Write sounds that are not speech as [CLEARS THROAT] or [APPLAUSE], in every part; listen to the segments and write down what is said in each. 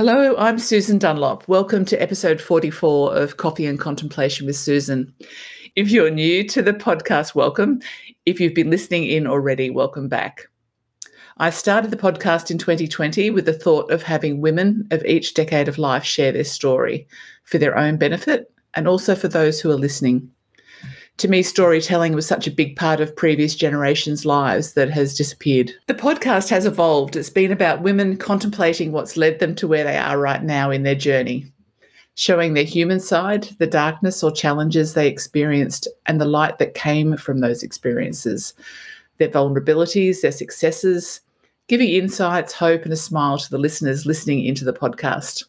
Hello, I'm Susan Dunlop. Welcome to episode 44 of Coffee and Contemplation with Susan. If you're new to the podcast, welcome. If you've been listening in already, welcome back. I started the podcast in 2020 with the thought of having women of each decade of life share their story for their own benefit and also for those who are listening to me, storytelling was such a big part of previous generations' lives that has disappeared. The podcast has evolved. It's been about women contemplating what's led them to where they are right now in their journey, showing their human side, the darkness or challenges they experienced, and the light that came from those experiences, their vulnerabilities, their successes, giving insights, hope, and a smile to the listeners listening into the podcast.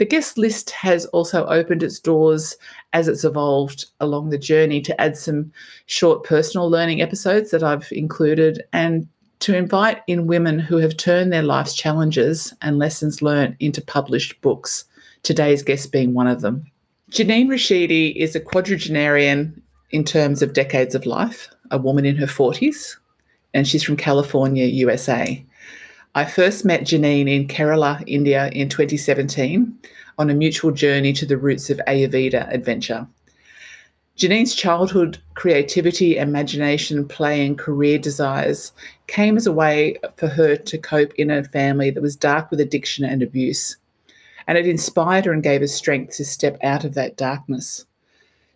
The guest list has also opened its doors as it's evolved along the journey to add some short personal learning episodes that I've included and to invite in women who have turned their life's challenges and lessons learned into published books, today's guest being one of them. Janine Rashidi is a quadragenarian in terms of decades of life, a woman in her 40s, and she's from California, USA. I first met Janine in Kerala, India in 2017 on a mutual journey to the roots of Ayurveda adventure. Janine's childhood creativity, imagination, play, and career desires came as a way for her to cope in a family that was dark with addiction and abuse. And it inspired her and gave her strength to step out of that darkness.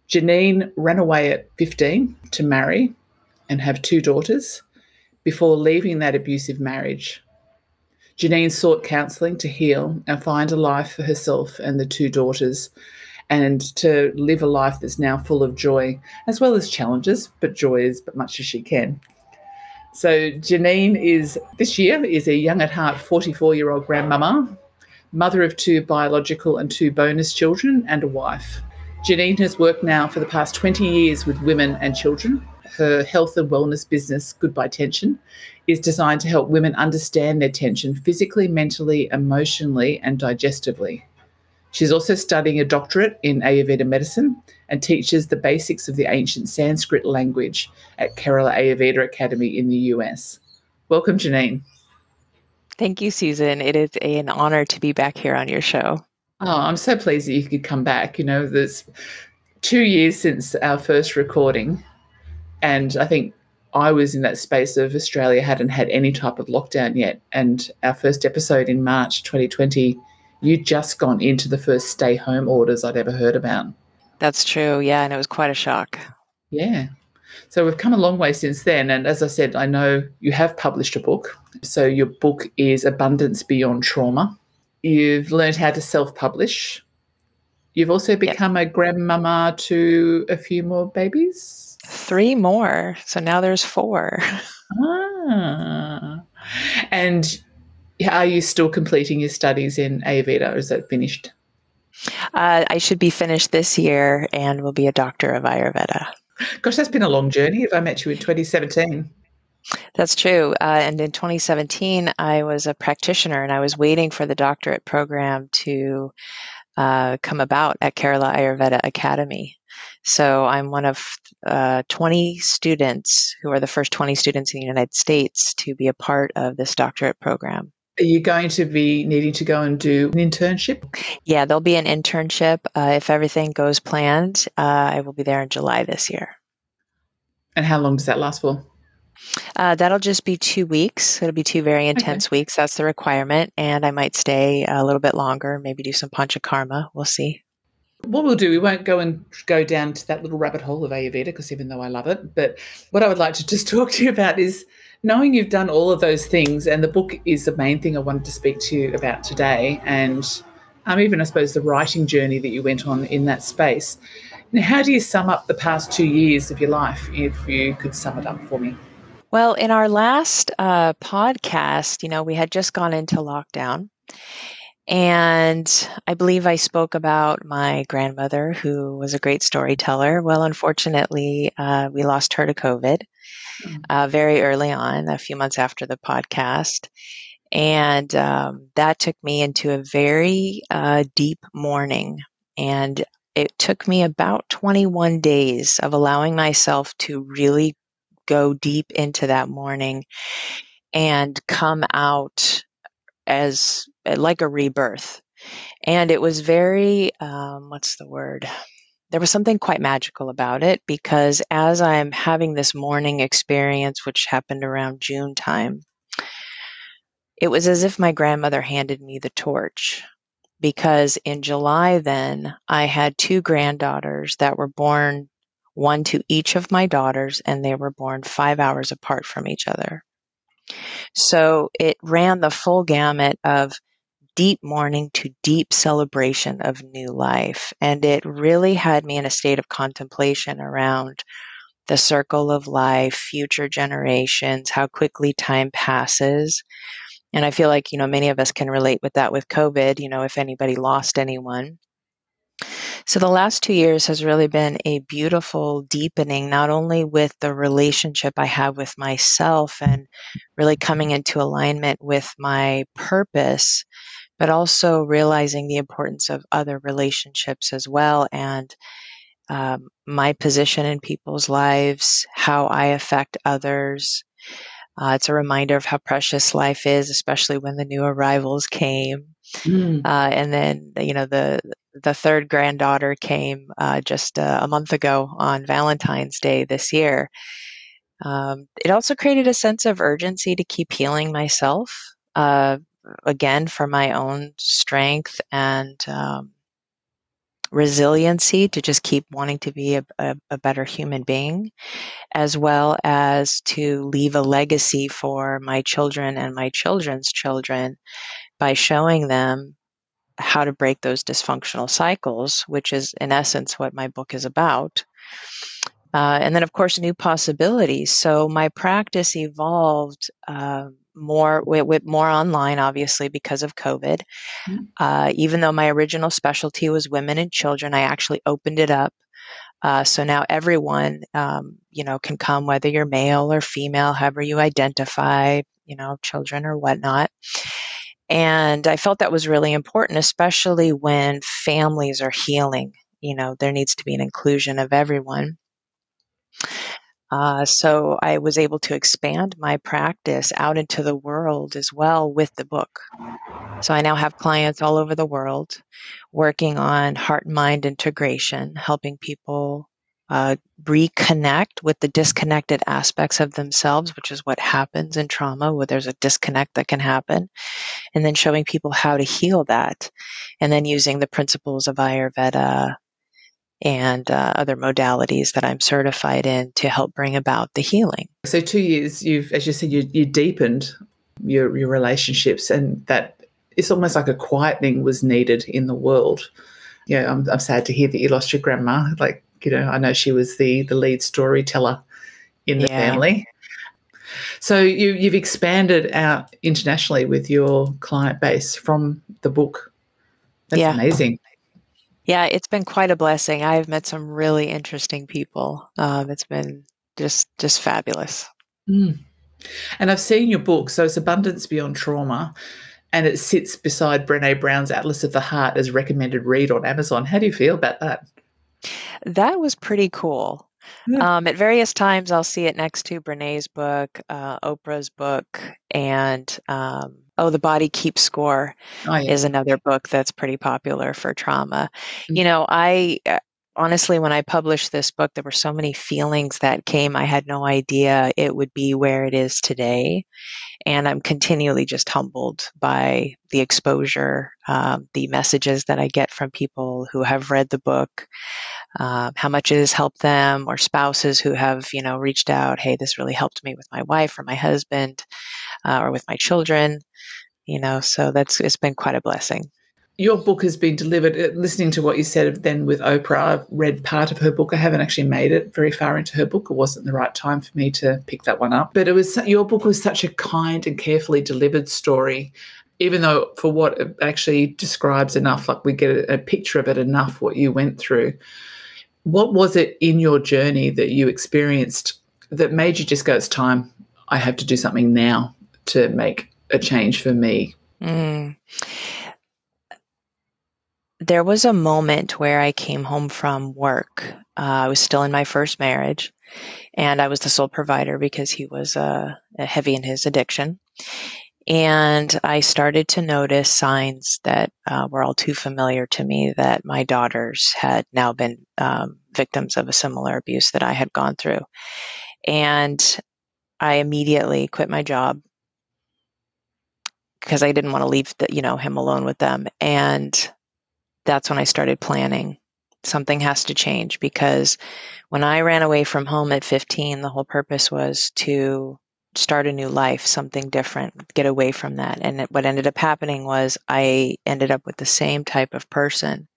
Janine ran away at 15 to marry and have two daughters before leaving that abusive marriage. Janine sought counselling to heal and find a life for herself and the two daughters, and to live a life that's now full of joy, as well as challenges, but joy as much as she can. So Janine is this year is a young at heart 44 year old grandmama, mother of two biological and two bonus children, and a wife. Janine has worked now for the past 20 years with women and children. Her health and wellness business, Goodbye Tension, is designed to help women understand their tension physically, mentally, emotionally, and digestively. She's also studying a doctorate in Ayurveda medicine and teaches the basics of the ancient Sanskrit language at Kerala Ayurveda Academy in the US. Welcome, Janine. Thank you, Susan. It is an honor to be back here on your show. Oh, I'm so pleased that you could come back. You know, there's two years since our first recording, and I think I was in that space of Australia hadn't had any type of lockdown yet. And our first episode in March 2020, you'd just gone into the first stay home orders I'd ever heard about. That's true. Yeah. And it was quite a shock. Yeah. So we've come a long way since then. And as I said, I know you have published a book. So your book is Abundance Beyond Trauma. You've learned how to self publish. You've also become yep. a grandmama to a few more babies. Three more. So now there's four. Ah. And are you still completing your studies in Ayurveda or is that finished? Uh, I should be finished this year and will be a doctor of Ayurveda. Gosh, that's been a long journey. If I met you in 2017. That's true. Uh, and in 2017, I was a practitioner and I was waiting for the doctorate program to uh, come about at Kerala Ayurveda Academy. So I'm one of uh, 20 students who are the first 20 students in the United States to be a part of this doctorate program. Are you going to be needing to go and do an internship? Yeah, there'll be an internship. Uh, if everything goes planned, uh, I will be there in July this year. And how long does that last for? Uh, that'll just be two weeks. It'll be two very intense okay. weeks. That's the requirement. And I might stay a little bit longer, maybe do some panchakarma. We'll see. What we'll do, we won't go and go down to that little rabbit hole of Ayurveda because even though I love it, but what I would like to [LAUGHS] just talk to you about is knowing you've done all of those things, and the book is the main thing I wanted to speak to you about today, and um, even I suppose the writing journey that you went on in that space. Now, how do you sum up the past two years of your life, if you could sum it up for me? Well, in our last uh, podcast, you know, we had just gone into lockdown. And I believe I spoke about my grandmother, who was a great storyteller. Well, unfortunately, uh, we lost her to COVID mm. uh, very early on, a few months after the podcast. And um, that took me into a very uh, deep mourning. And it took me about 21 days of allowing myself to really go deep into that mourning and come out as like a rebirth. And it was very, um, what's the word? There was something quite magical about it because as I'm having this morning experience, which happened around June time, it was as if my grandmother handed me the torch. Because in July, then, I had two granddaughters that were born, one to each of my daughters, and they were born five hours apart from each other. So it ran the full gamut of deep mourning to deep celebration of new life. And it really had me in a state of contemplation around the circle of life, future generations, how quickly time passes. And I feel like, you know, many of us can relate with that with COVID, you know, if anybody lost anyone. So the last two years has really been a beautiful deepening, not only with the relationship I have with myself and really coming into alignment with my purpose, but also realizing the importance of other relationships as well and um, my position in people's lives, how I affect others. Uh, it's a reminder of how precious life is, especially when the new arrivals came. Mm. Uh, and then, you know, the the third granddaughter came uh, just uh, a month ago on Valentine's Day this year. Um, it also created a sense of urgency to keep healing myself, uh, again, for my own strength and um, resiliency to just keep wanting to be a, a, a, better human being, as well as to leave a legacy for my children and my children's children by showing them how to break those dysfunctional cycles, which is in essence what my book is about. Uh, and then, of course, new possibilities. So my practice evolved uh, more with, with, more online, obviously because of COVID. Mm-hmm. Uh, even though my original specialty was women and children, I actually opened it up. Uh, so now everyone, um, you know, can come, whether you're male or female, however you identify, you know, children or whatnot. And I felt that was really important, especially when families are healing. You know, there needs to be an inclusion of everyone. Uh, so I was able to expand my practice out into the world as well with the book. So I now have clients all over the world working on heart mind integration, helping people uh, reconnect with the disconnected aspects of themselves, which is what happens in trauma, where there's a disconnect that can happen, and then showing people how to heal that, and then using the principles of Ayurveda and uh, other modalities that I'm certified in to help bring about the healing. So, two years, you've, as you said, you, you deepened your, your relationships, and that it's almost like a quietening was needed in the world. Yeah, I'm, I'm sad to hear that you lost your grandma. Like, you know, I know she was the the lead storyteller in the yeah. family. So you you've expanded out internationally with your client base from the book. That's yeah. amazing. Yeah, it's been quite a blessing. I've met some really interesting people. Um, it's been just just fabulous. Mm. And I've seen your book, so it's Abundance Beyond Trauma, and it sits beside Brene Brown's Atlas of the Heart as recommended read on Amazon. How do you feel about that? That was pretty cool. Yeah. Um, at various times, I'll see it next to Brene's book, uh, Oprah's book, and um, Oh, The Body Keeps Score oh, yeah. is another book that's pretty popular for trauma. Mm-hmm. You know, I uh, honestly, when I published this book, there were so many feelings that came. I had no idea it would be where it is today. And I'm continually just humbled by the exposure, um, the messages that I get from people who have read the book, uh, how much it has helped them, or spouses who have, you know, reached out, hey, this really helped me with my wife or my husband uh, or with my children. You know, so that's it's been quite a blessing your book has been delivered. Uh, listening to what you said then with Oprah, I've read part of her book. I haven't actually made it very far into her book. It wasn't the right time for me to pick that one up. But it was your book was such a kind and carefully delivered story, even though for what it actually describes enough, like we get a, a picture of it enough what you went through. What was it in your journey that you experienced that made you just go, "It's time. I have to do something now to make a change for me." Mm there was a moment where I came home from work. Uh, I was still in my first marriage, and I was the sole provider because he was uh, heavy in his addiction. And I started to notice signs that uh, were all too familiar to me that my daughters had now been um, victims of a similar abuse that I had gone through. And I immediately quit my job because I didn't want to leave the, you know him alone with them. And that's when I started planning. Something has to change because when I ran away from home at 15, the whole purpose was to start a new life, something different, get away from that. And what ended up happening was I ended up with the same type of person.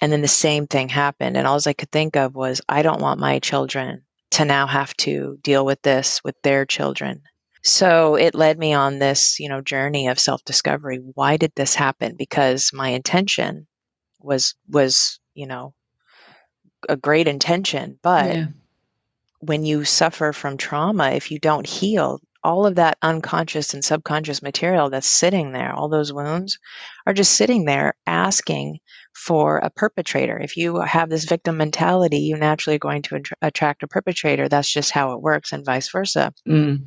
And then the same thing happened. And all I could think of was, I don't want my children to now have to deal with this with their children. So it led me on this, you know, journey of self-discovery. Why did this happen? Because my intention was was, you know, a great intention, but yeah when you suffer from trauma, if you don't heal, all of that unconscious and subconscious material that's sitting there, all those wounds are just sitting there asking for a perpetrator. If you have this victim mentality, you naturally are going to attract a perpetrator. That's just how it works, and vice versa. Mm.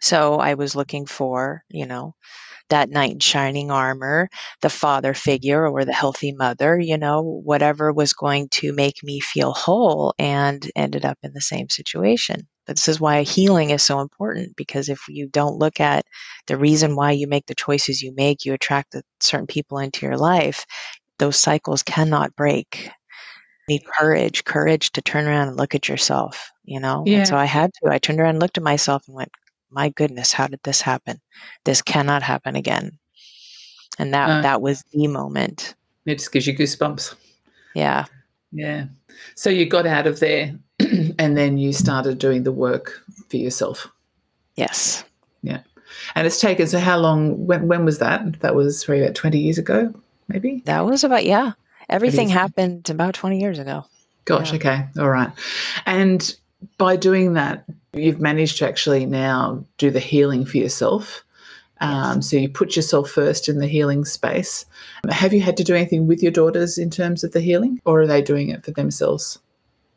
So I was looking for, you know, that knight in shining armor, the father figure or the healthy mother, you know, whatever was going to make me feel whole and ended up in the same situation. But this is why healing is so important because if you don't look at the reason why you make the choices you make, you attract certain people into your life, those cycles cannot break. You need courage, courage to turn around and look at yourself, you know? Yeah. And so I had to. I turned around and looked at myself and went, my goodness, how did this happen? This cannot happen again. And that uh, that was the moment. It just gives you goosebumps. Yeah. Yeah. So you got out of there [CLEARS THROAT] and then you started doing the work for yourself. Yes. Yeah. And it's taken so how long when when was that? That was probably about 20 years ago, maybe? That was about yeah. Everything happened about 20 years ago. Gosh, yeah. okay. All right. And by doing that, you've managed to actually now do the healing for yourself. Um, yes. So you put yourself first in the healing space. Have you had to do anything with your daughters in terms of the healing, or are they doing it for themselves?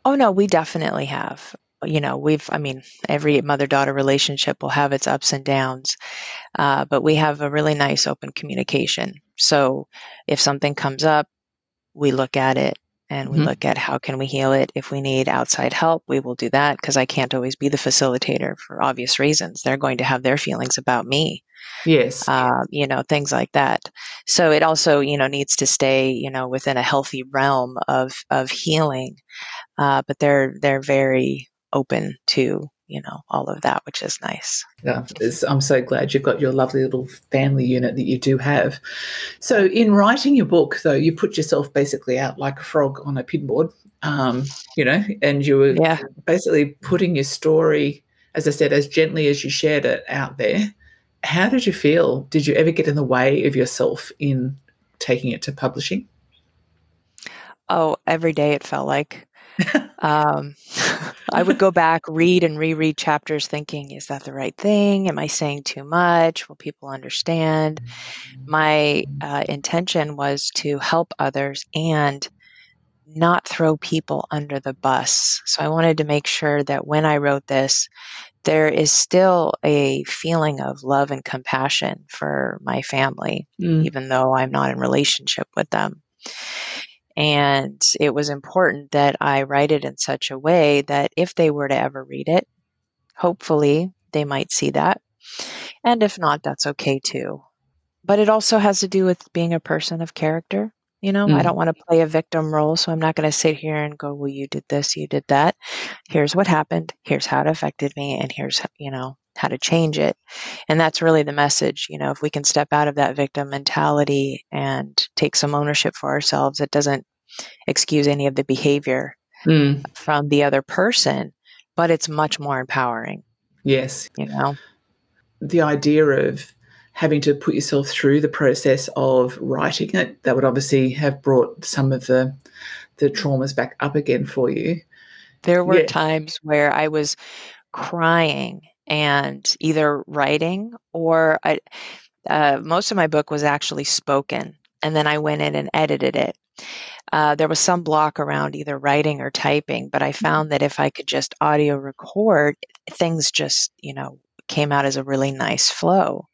Oh, no, we definitely have. You know, we've, I mean, every mother daughter relationship will have its ups and downs, uh, but we have a really nice open communication. So if something comes up, we look at it and we mm-hmm. look at how can we heal it. If we need outside help we will do that because i can't always be the facilitator for obvious reasons. They're going to have their feelings about me yes. uh, you know things like that. So it also you know needs to stay you know within a healthy realm of of healing uh, but they're they're very open to you know all of that which is nice. Yeah i'm so glad you've got your lovely little family unit that you do have. So in writing your book though you put yourself basically out like a frog on a pinboard um, you know and you were yeah. basically putting your story as i said as gently as you shared it out there. How did you feel? Did you ever get in the way of yourself in taking it to publishing? Oh every day it felt like [LAUGHS] um, I would go back, read and reread chapters, thinking, is that the right thing? Am I saying too much? Will people understand? My uh, intention was to help others and not throw people under the bus. So I wanted to make sure that when I wrote this, there is still a feeling of love and compassion for my family, mm. even though I'm not in relationship with them. And it was important that I write it in such a way that if they were to ever read it, hopefully they might see that. And if not, that's okay too. But it also has to do with being a person of character. You know, mm. I don't want to play a victim role, so I'm not going to sit here and go, well, you did this, you did that. Here's what happened. Here's how it affected me. And here's, you know, how to change it. And that's really the message. You know, if we can step out of that victim mentality and take some ownership for ourselves, it doesn't excuse any of the behavior mm. from the other person, but it's much more empowering. Yes. You know, the idea of having to put yourself through the process of writing it, that would obviously have brought some of the the traumas back up again for you. There were yeah. times where I was crying and either writing or I, uh, most of my book was actually spoken and then i went in and edited it uh, there was some block around either writing or typing but i mm-hmm. found that if i could just audio record things just you know came out as a really nice flow.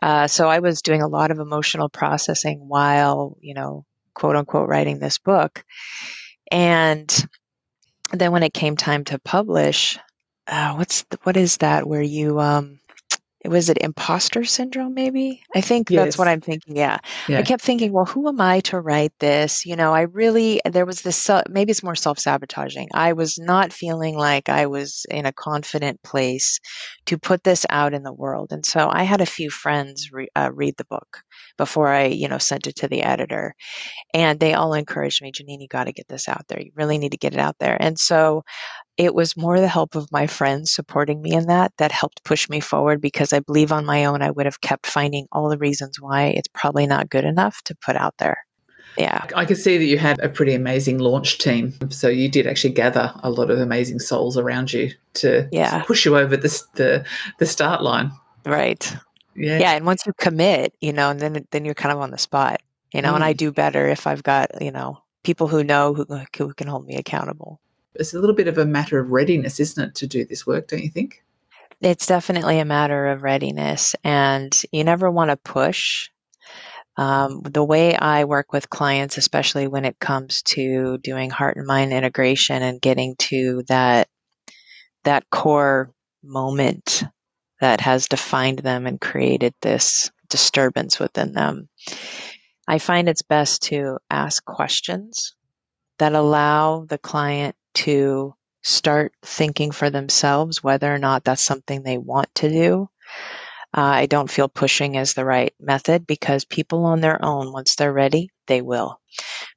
Uh, so I was doing a lot of emotional processing while, you know, quote unquote, writing this book. And then when it came time to publish, uh, what's the, what is that where you um, was it imposter syndrome maybe i think yes. that's what i'm thinking yeah. yeah. i kept thinking well who am i to write this you know i really there was this maybe it's more self-sabotaging i was not feeling like i was in a confident place to put this out in the world and so i had a few friends re- uh, read the book before i you know sent it to the editor and they all encouraged me janine you got to get this out there you really need to get it out there and so it was more the help of my friends supporting me in that that helped push me forward because I believe on my own I would have kept finding all the reasons why it's probably not good enough to put out there. Yeah. I could see that you had a pretty amazing launch team. So you did actually gather a lot of amazing souls around you to yeah. push you over the, the, the start line. Right. Yeah. Yeah. And once you commit, you know, and then, then you're kind of on the spot, you know, mm. and I mm. do better if I've got, you know, people who know who, who can hold me accountable it's a little bit of a matter of readiness, isn't it, to do this work, don't you think? It's definitely a matter of readiness, and you never want to push. Um, the way I work with clients, especially when it comes to doing heart and mind integration and getting to that that core moment that has defined them and created this disturbance within them, I find it's best to ask questions that allow the client to start thinking for themselves whether or not that's something they want to do. Uh, I don't feel pushing is the right method because people on their own, once they're ready, they will.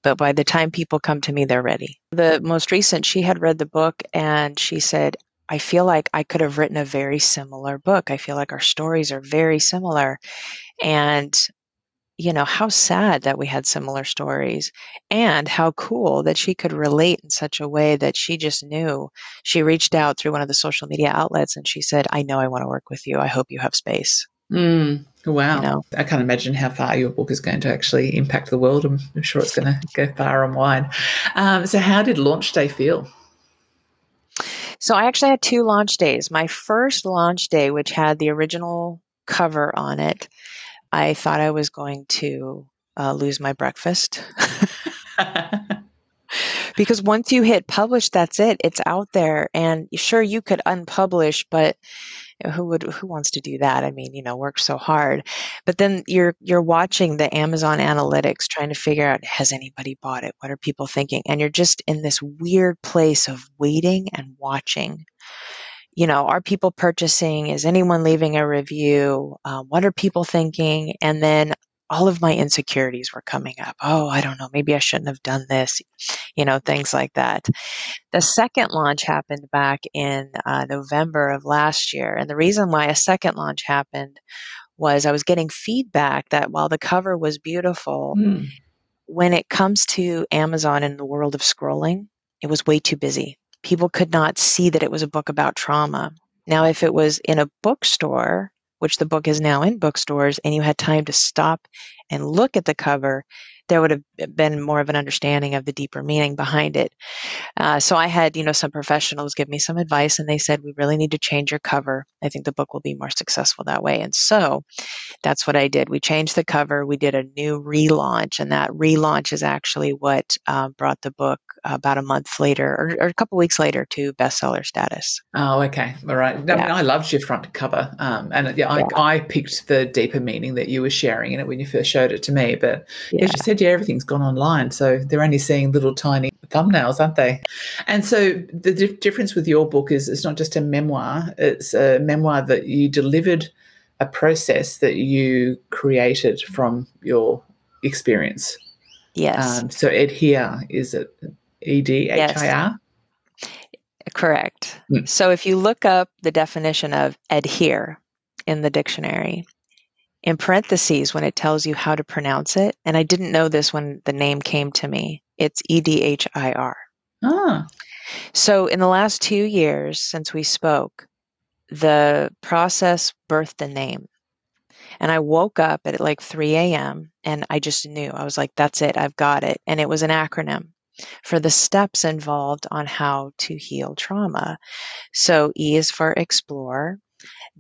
But by the time people come to me, they're ready. The most recent, she had read the book and she said, I feel like I could have written a very similar book. I feel like our stories are very similar. And you know, how sad that we had similar stories and how cool that she could relate in such a way that she just knew. She reached out through one of the social media outlets and she said, I know I want to work with you. I hope you have space. Mm, wow. You know? I can't imagine how far your book is going to actually impact the world. I'm, I'm sure it's going to go far and wide. Um, so, how did launch day feel? So, I actually had two launch days. My first launch day, which had the original cover on it, I thought I was going to uh, lose my breakfast. [LAUGHS] because once you hit publish, that's it. It's out there. And sure, you could unpublish, but who would who wants to do that i mean you know work so hard but then you're you're watching the amazon analytics trying to figure out has anybody bought it what are people thinking and you're just in this weird place of waiting and watching you know, are people purchasing? Is anyone leaving a review? Um, what are people thinking? And then all of my insecurities were coming up. Oh, I don't know. Maybe I shouldn't have done this, you know, things like that. The second launch happened back in uh, November of last year. And the reason why a second launch happened was I was getting feedback that while the cover was beautiful, mm. when it comes to Amazon and the world of scrolling, it was way too busy people could not see that it was a book about trauma. Now, if it was in a bookstore, which the book is now in bookstores, and you had time to stop and look at the cover, there would have been more of an understanding of the deeper meaning behind it. Uh, so I had, you know, some professionals give me some advice, and they said, "We really need to change your cover. I think the book will be more successful that way." And so that's what I did. We changed the cover. We did a new relaunch, and that relaunch is actually what uh, brought the book about a month later or, or a couple weeks later to bestseller status. Oh, okay, all right. I, yeah. I loved your front cover, um, and yeah, I, yeah. I, picked the deeper meaning that you were sharing in it when you first showed it to me. But yeah. as you said, yeah, everything's gone online, so they're only seeing little tiny thumbnails, aren't they? And so the di- difference with your book is it's not just a memoir; it's a memoir that you delivered a process that you created from your experience. Yes. Um, so adhere is it E D H I R? Correct. Mm. So if you look up the definition of adhere in the dictionary, in parentheses, when it tells you how to pronounce it, and I didn't know this when the name came to me, it's E D H I R. Ah. So in the last two years since we spoke, the process birthed the name. And I woke up at like 3 a.m. and I just knew. I was like, that's it, I've got it. And it was an acronym for the steps involved on how to heal trauma. So E is for explore,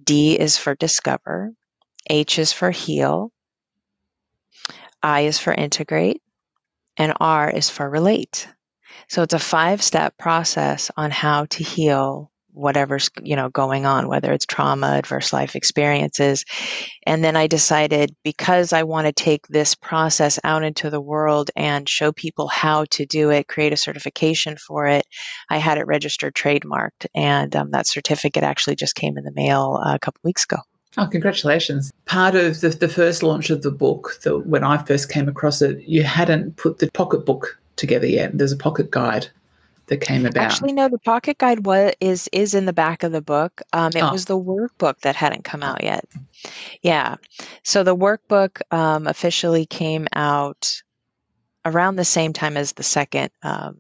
D is for discover, H is for heal, I is for integrate, and R is for relate. So it's a five step process on how to heal whatever's you know going on whether it's trauma adverse life experiences and then i decided because i want to take this process out into the world and show people how to do it create a certification for it i had it registered trademarked and um, that certificate actually just came in the mail a couple weeks ago Oh, congratulations. Part of the, the first launch of the book, the, when I first came across it, you hadn't put the pocket book together yet. There's a pocket guide that came about? Actually, no. The pocket guide was is is in the back of the book. Um, it oh. was the workbook that hadn't come out yet. Yeah. So the workbook um, officially came out around the same time as the second um,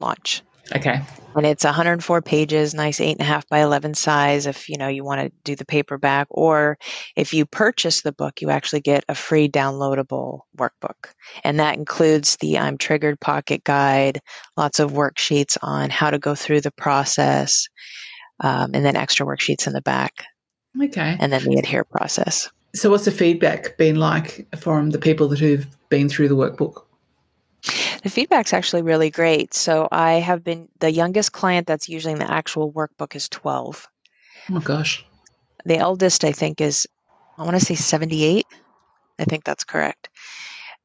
launch. Okay. And it's 104 pages, nice eight and a half by 11 size. If you know you want to do the paperback, or if you purchase the book, you actually get a free downloadable workbook, and that includes the I'm Triggered Pocket Guide, lots of worksheets on how to go through the process, um, and then extra worksheets in the back. Okay. And then the adhere process. So, what's the feedback been like from the people that who've been through the workbook? The feedback's actually really great. So I have been the youngest client that's using the actual workbook is 12. Oh my gosh. The eldest I think is I want to say 78. I think that's correct.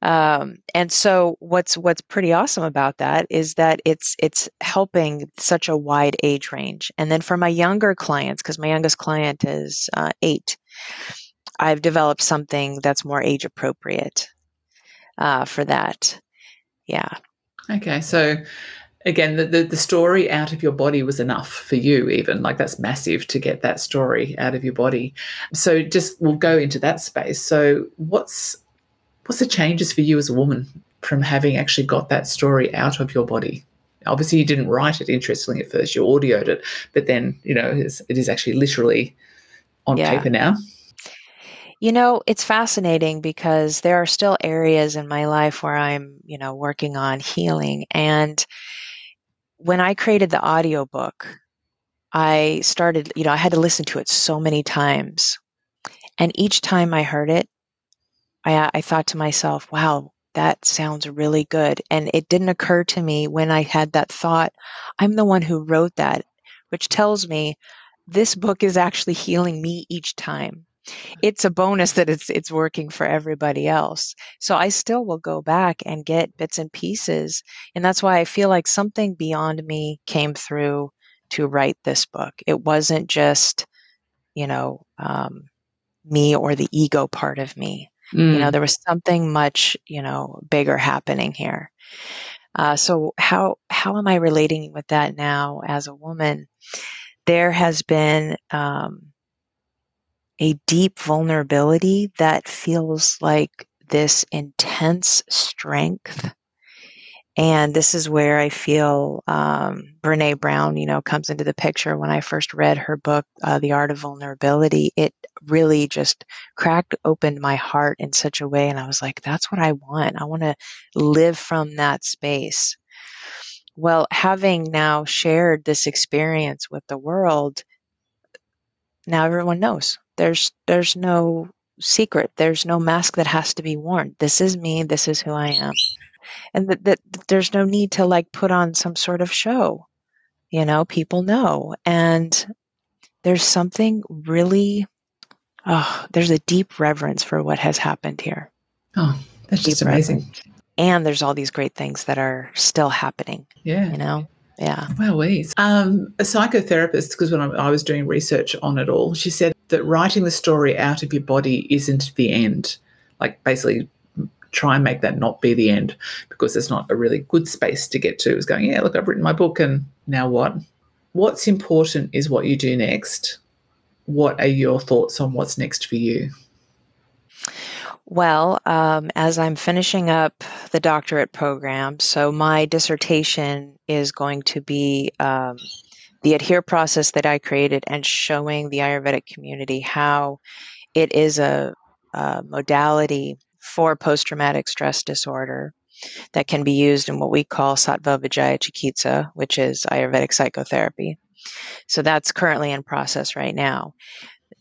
Um, and so what's what's pretty awesome about that is that it's it's helping such a wide age range. And then for my younger clients, because my youngest client is uh, eight, I've developed something that's more age appropriate uh, for that. Yeah. Okay. So again, the, the, the, story out of your body was enough for you, even like that's massive to get that story out of your body. So just we'll go into that space. So what's what's the changes for you as a woman from having actually got that story out of your body? Obviously, you didn't write it. Interestingly, at first, you audioed it, but then you know it is actually literally on yeah. paper now. You know, it's fascinating because there are still areas in my life where I'm, you know, working on healing. And when I created the audiobook, I started, you know, I had to listen to it so many times. And each time I heard it, I, I thought to myself, wow, that sounds really good. And it didn't occur to me when I had that thought, I'm the one who wrote that, which tells me this book is actually healing me each time it's a bonus that it's it's working for everybody else. So I still will go back and get bits and pieces, and that's why I feel like something beyond me came through to write this book. It wasn't just, you know, um, me or the ego part of me. Mm. You know, mm. there was something much, you know, bigger happening here. Uh, so how how am I relating with that now as a woman? There has been um, a deep vulnerability that feels like this intense strength. And this is where I feel um, Brene Brown, you know, comes into the picture. When I first read her book, uh, The Art of Vulnerability, it really just cracked open my heart in such a way. And I was like, that's what I want. I want to live from that space. Well, having now shared this experience with the world, now everyone knows there's there's no secret. There's no mask that has to be worn. This is me. This is who I am. And that, that there's no need to like put on some sort of show. You know, people know. And there's something really oh, there's a deep reverence for what has happened here. Oh, that's deep just amazing. Reverence. And there's all these great things that are still happening. Yeah. You know? Yeah. Well, Um, a psychotherapist, because when I was doing research on it all, she said that writing the story out of your body isn't the end. Like, basically, try and make that not be the end because it's not a really good space to get to. Is going, yeah, look, I've written my book, and now what? What's important is what you do next. What are your thoughts on what's next for you? Well, um, as I'm finishing up the doctorate program, so my dissertation is going to be um, the adhere process that I created and showing the Ayurvedic community how it is a, a modality for post traumatic stress disorder that can be used in what we call Sattva Vijaya Chikitsa, which is Ayurvedic psychotherapy. So that's currently in process right now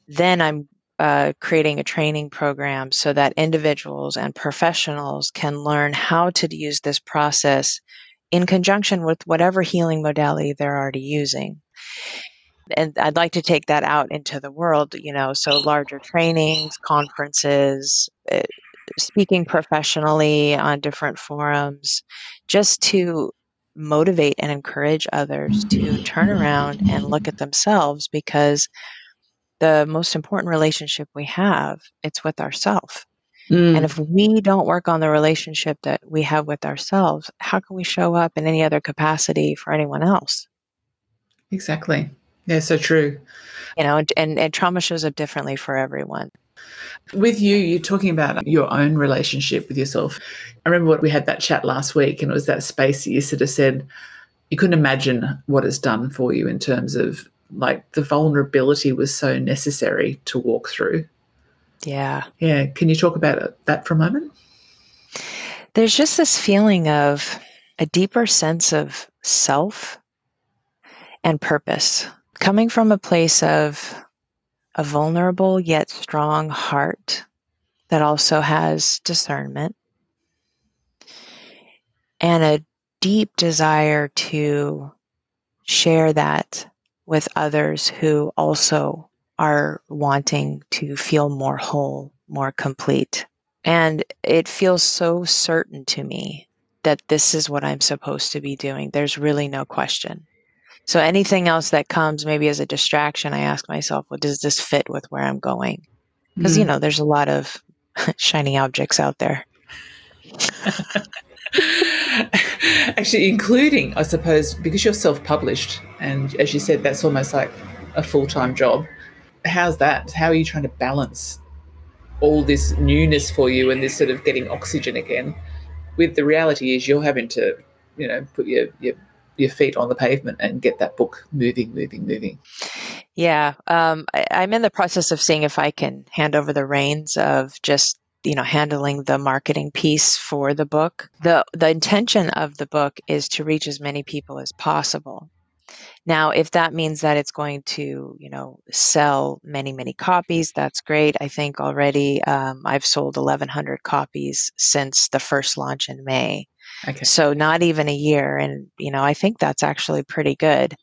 then I'm uh, creating a training program so that individuals and professionals can learn how to use this process in conjunction with whatever healing modality they're already using. And I'd like to take that out into the world, you know, so larger trainings, conferences, uh, speaking professionally on different forums, just to motivate and encourage others to turn around and look at themselves because the most important relationship we have it's with ourselves mm. and if we don't work on the relationship that we have with ourselves how can we show up in any other capacity for anyone else? Exactly. Yeah so true. You know and, and, and trauma shows up differently for everyone. With you, you're talking about your own relationship with yourself. I remember what we had that chat last week, and it was that space that you sort of said you couldn't imagine what it's done for you in terms of like the vulnerability was so necessary to walk through. Yeah. Yeah. Can you talk about that for a moment? There's just this feeling of a deeper sense of self and purpose coming from a place of a vulnerable yet strong heart that also has discernment and a deep desire to share that with others who also are wanting to feel more whole, more complete. And it feels so certain to me that this is what I'm supposed to be doing. There's really no question. So anything else that comes maybe as a distraction, I ask myself, well, does this fit with where I'm going? Because, mm-hmm. you know, there's a lot of [LAUGHS] shiny objects out there. [LAUGHS] [LAUGHS] Actually, including, I suppose, because you're self published, and as you said, that's almost like a full time job. How's that? How are you trying to balance all this newness for you and this sort of getting oxygen again? With the reality is you're having to, you know, put your, your your feet on the pavement and get that book moving, moving, moving. Yeah, um, I, I'm in the process of seeing if I can hand over the reins of just you know handling the marketing piece for the book. The the intention of the book is to reach as many people as possible. Now if that means that it's going to you know sell many many copies that's great. I think already um, i've sold 1100 copies since the first launch in may. Okay. so not even a year and you know i think that's actually pretty good.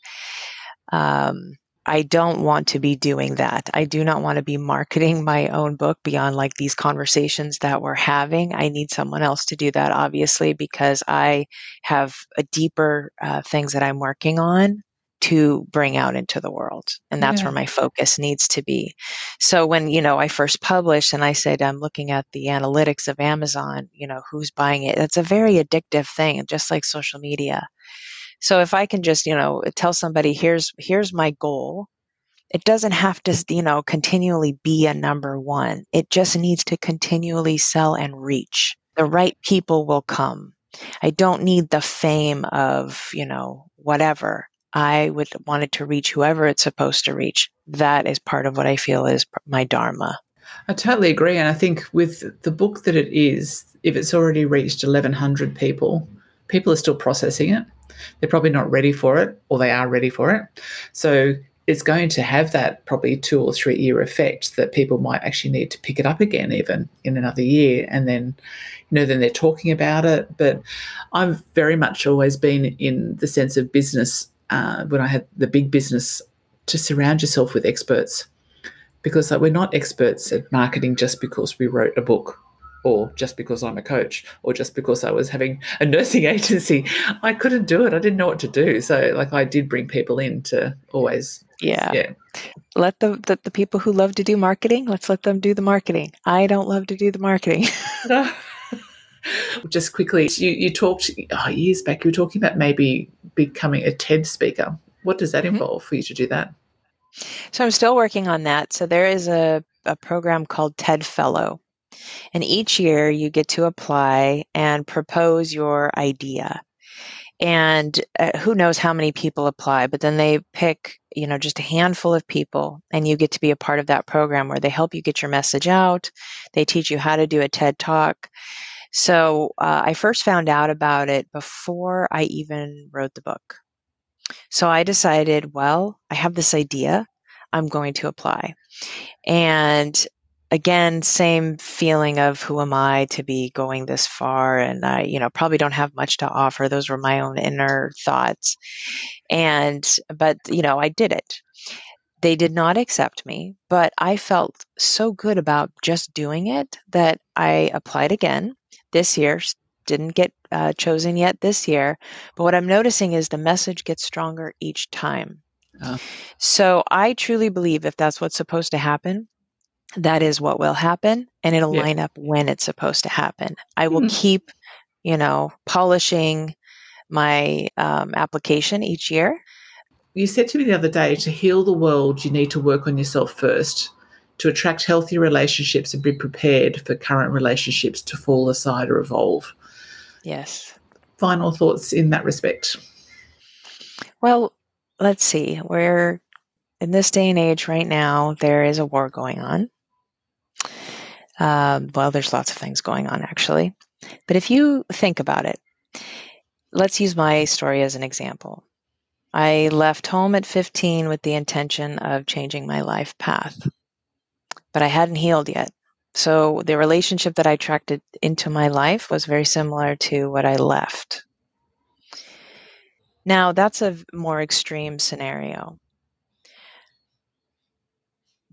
Um, I don't want to be doing that. I do not want to be marketing my own book beyond like these conversations that we're having. I need someone else to do that, obviously, because I have a deeper uh, things that I'm working on to bring out into the world and that's yeah. where my focus needs to be so when you know i first published and i said i'm looking at the analytics of amazon you know who's buying it it's a very addictive thing just like social media so if I can just, you know, tell somebody here's here's my goal, it doesn't have to, you know, continually be a number 1. It just needs to continually sell and reach. The right people will come. I don't need the fame of, you know, whatever. I would want it to reach whoever it's supposed to reach. That is part of what I feel is my dharma. I totally agree. And I think with the book that it is, if it's already reached 1,100 people, people are still processing it. They're probably not ready for it, or they are ready for it. So it's going to have that probably two or three year effect that people might actually need to pick it up again, even in another year. And then, you know, then they're talking about it. But I've very much always been in the sense of business uh, when I had the big business to surround yourself with experts because like, we're not experts at marketing just because we wrote a book or just because I'm a coach, or just because I was having a nursing [LAUGHS] agency. I couldn't do it. I didn't know what to do. So, like, I did bring people in to always. Yeah. Yeah. Let the, the, the people who love to do marketing, let's let them do the marketing. I don't love to do the marketing. [LAUGHS] [LAUGHS] Just quickly, you, you talked oh, years back, you were talking about maybe becoming a TED speaker. What does that mm-hmm. involve for you to do that? So I'm still working on that. So there is a, a program called TED Fellow and each year you get to apply and propose your idea. And uh, who knows how many people apply, but then they pick, you know, just a handful of people and you get to be a part of that program where they help you get your message out. They teach you how to do a TED talk. So uh, I first found out about it before I even wrote the book. So I decided, well, I have this idea. I'm going to apply. And again, same feeling of who am I to be going this far? And I, you know, probably don't have much to offer. Those were my own inner thoughts. And, but, you know, I did it. They did not accept me, but I felt so good about just doing it that I applied again this year. Didn't get uh, chosen yet this year. But what I'm noticing is the message gets stronger each time. Oh. So I truly believe if that's what's supposed to happen, that is what will happen and it'll yeah. line up when it's supposed to happen. I will mm-hmm. keep, you know, polishing my um, application each year. You said to me the other day to heal the world, you need to work on yourself first. To attract healthy relationships and be prepared for current relationships to fall aside or evolve. Yes. Final thoughts in that respect? Well, let's see. We're in this day and age right now, there is a war going on. Um, well, there's lots of things going on actually. But if you think about it, let's use my story as an example. I left home at 15 with the intention of changing my life path, but I hadn't healed yet. So the relationship that I attracted into my life was very similar to what I left. Now, that's a more extreme scenario.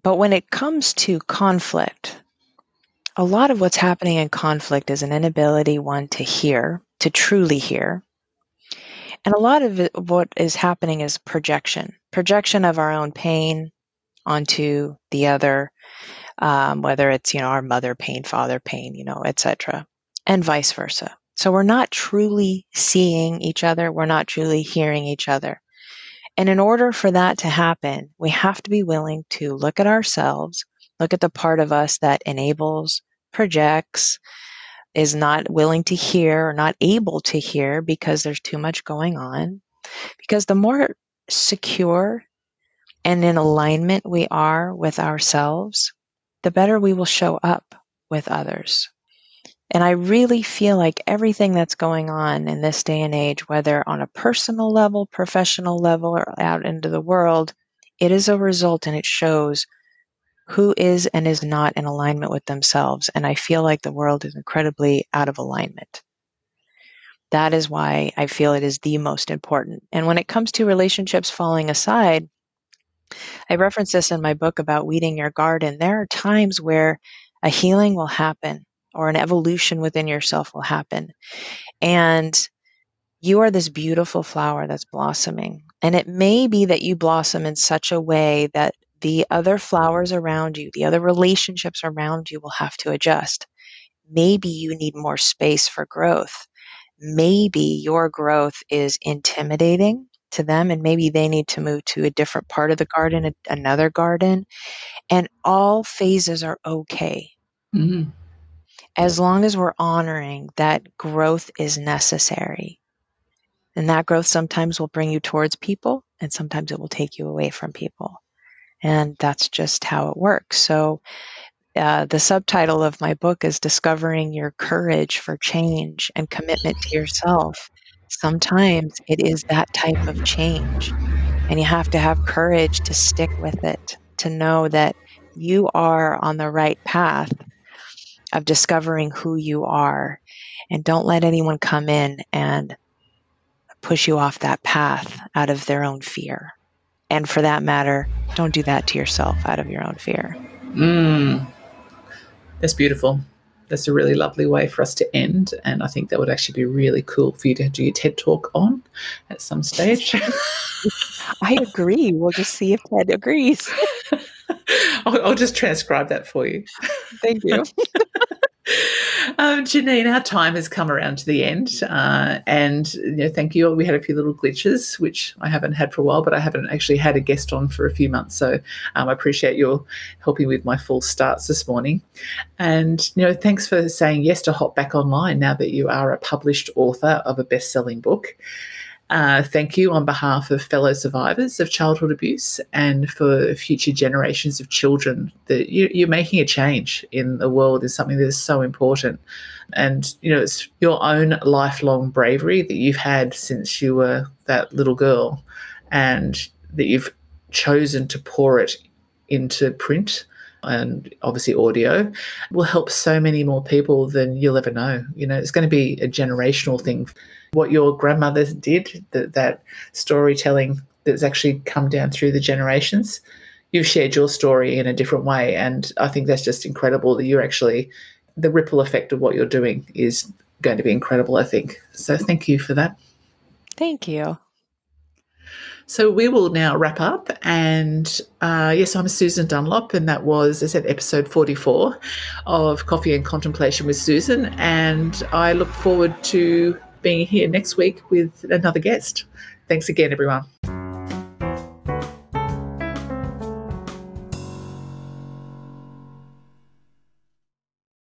But when it comes to conflict, a lot of what's happening in conflict is an inability, one, to hear, to truly hear. And a lot of it, what is happening is projection, projection of our own pain onto the other, um, whether it's you know our mother pain, father pain, you know, etc., and vice versa. So we're not truly seeing each other. We're not truly hearing each other. And in order for that to happen, we have to be willing to look at ourselves, Look at the part of us that enables, projects, is not willing to hear or not able to hear because there's too much going on. Because the more secure and in alignment we are with ourselves, the better we will show up with others. And I really feel like everything that's going on in this day and age, whether on a personal level, professional level, or out into the world, it is a result and it shows who is and is not in alignment with themselves. And I feel like the world is incredibly out of alignment. That is why I feel it is the most important. And when it comes to relationships falling aside, I reference this in my book about weeding your garden. There are times where a healing will happen or an evolution within yourself will happen. And you are this beautiful flower that's blossoming. And it may be that you blossom in such a way that the other flowers around you, the other relationships around you will have to adjust. Maybe you need more space for growth. Maybe your growth is intimidating to them, and maybe they need to move to a different part of the garden, another garden. And all phases are okay. Mm-hmm. As long as we're honoring that growth is necessary. And that growth sometimes will bring you towards people, and sometimes it will take you away from people. And that's just how it works. So, uh, the subtitle of my book is Discovering Your Courage for Change and Commitment to Yourself. Sometimes it is that type of change, and you have to have courage to stick with it, to know that you are on the right path of discovering who you are. And don't let anyone come in and push you off that path out of their own fear. And for that matter, don't do that to yourself out of your own fear. Mm. That's beautiful. That's a really lovely way for us to end. And I think that would actually be really cool for you to do your TED talk on at some stage. [LAUGHS] I agree. We'll just see if Ted agrees. [LAUGHS] I'll, I'll just transcribe that for you. Thank you. [LAUGHS] Um, Janine, our time has come around to the end, uh, and you know, thank you. We had a few little glitches, which I haven't had for a while, but I haven't actually had a guest on for a few months, so um, I appreciate your helping with my full starts this morning. And you know, thanks for saying yes to hop back online now that you are a published author of a best-selling book. Uh, thank you on behalf of fellow survivors of childhood abuse and for future generations of children that you, are making a change in the world is something that is so important. And, you know, it's your own lifelong bravery that you've had since you were that little girl and that you've chosen to pour it into print and obviously audio will help so many more people than you'll ever know. You know, it's going to be a generational thing. What your grandmother did, that, that storytelling that's actually come down through the generations, you've shared your story in a different way. And I think that's just incredible that you're actually, the ripple effect of what you're doing is going to be incredible, I think. So thank you for that. Thank you. So we will now wrap up. And uh, yes, I'm Susan Dunlop, and that was, as I said, episode 44 of Coffee and Contemplation with Susan. And I look forward to being here next week with another guest. Thanks again, everyone.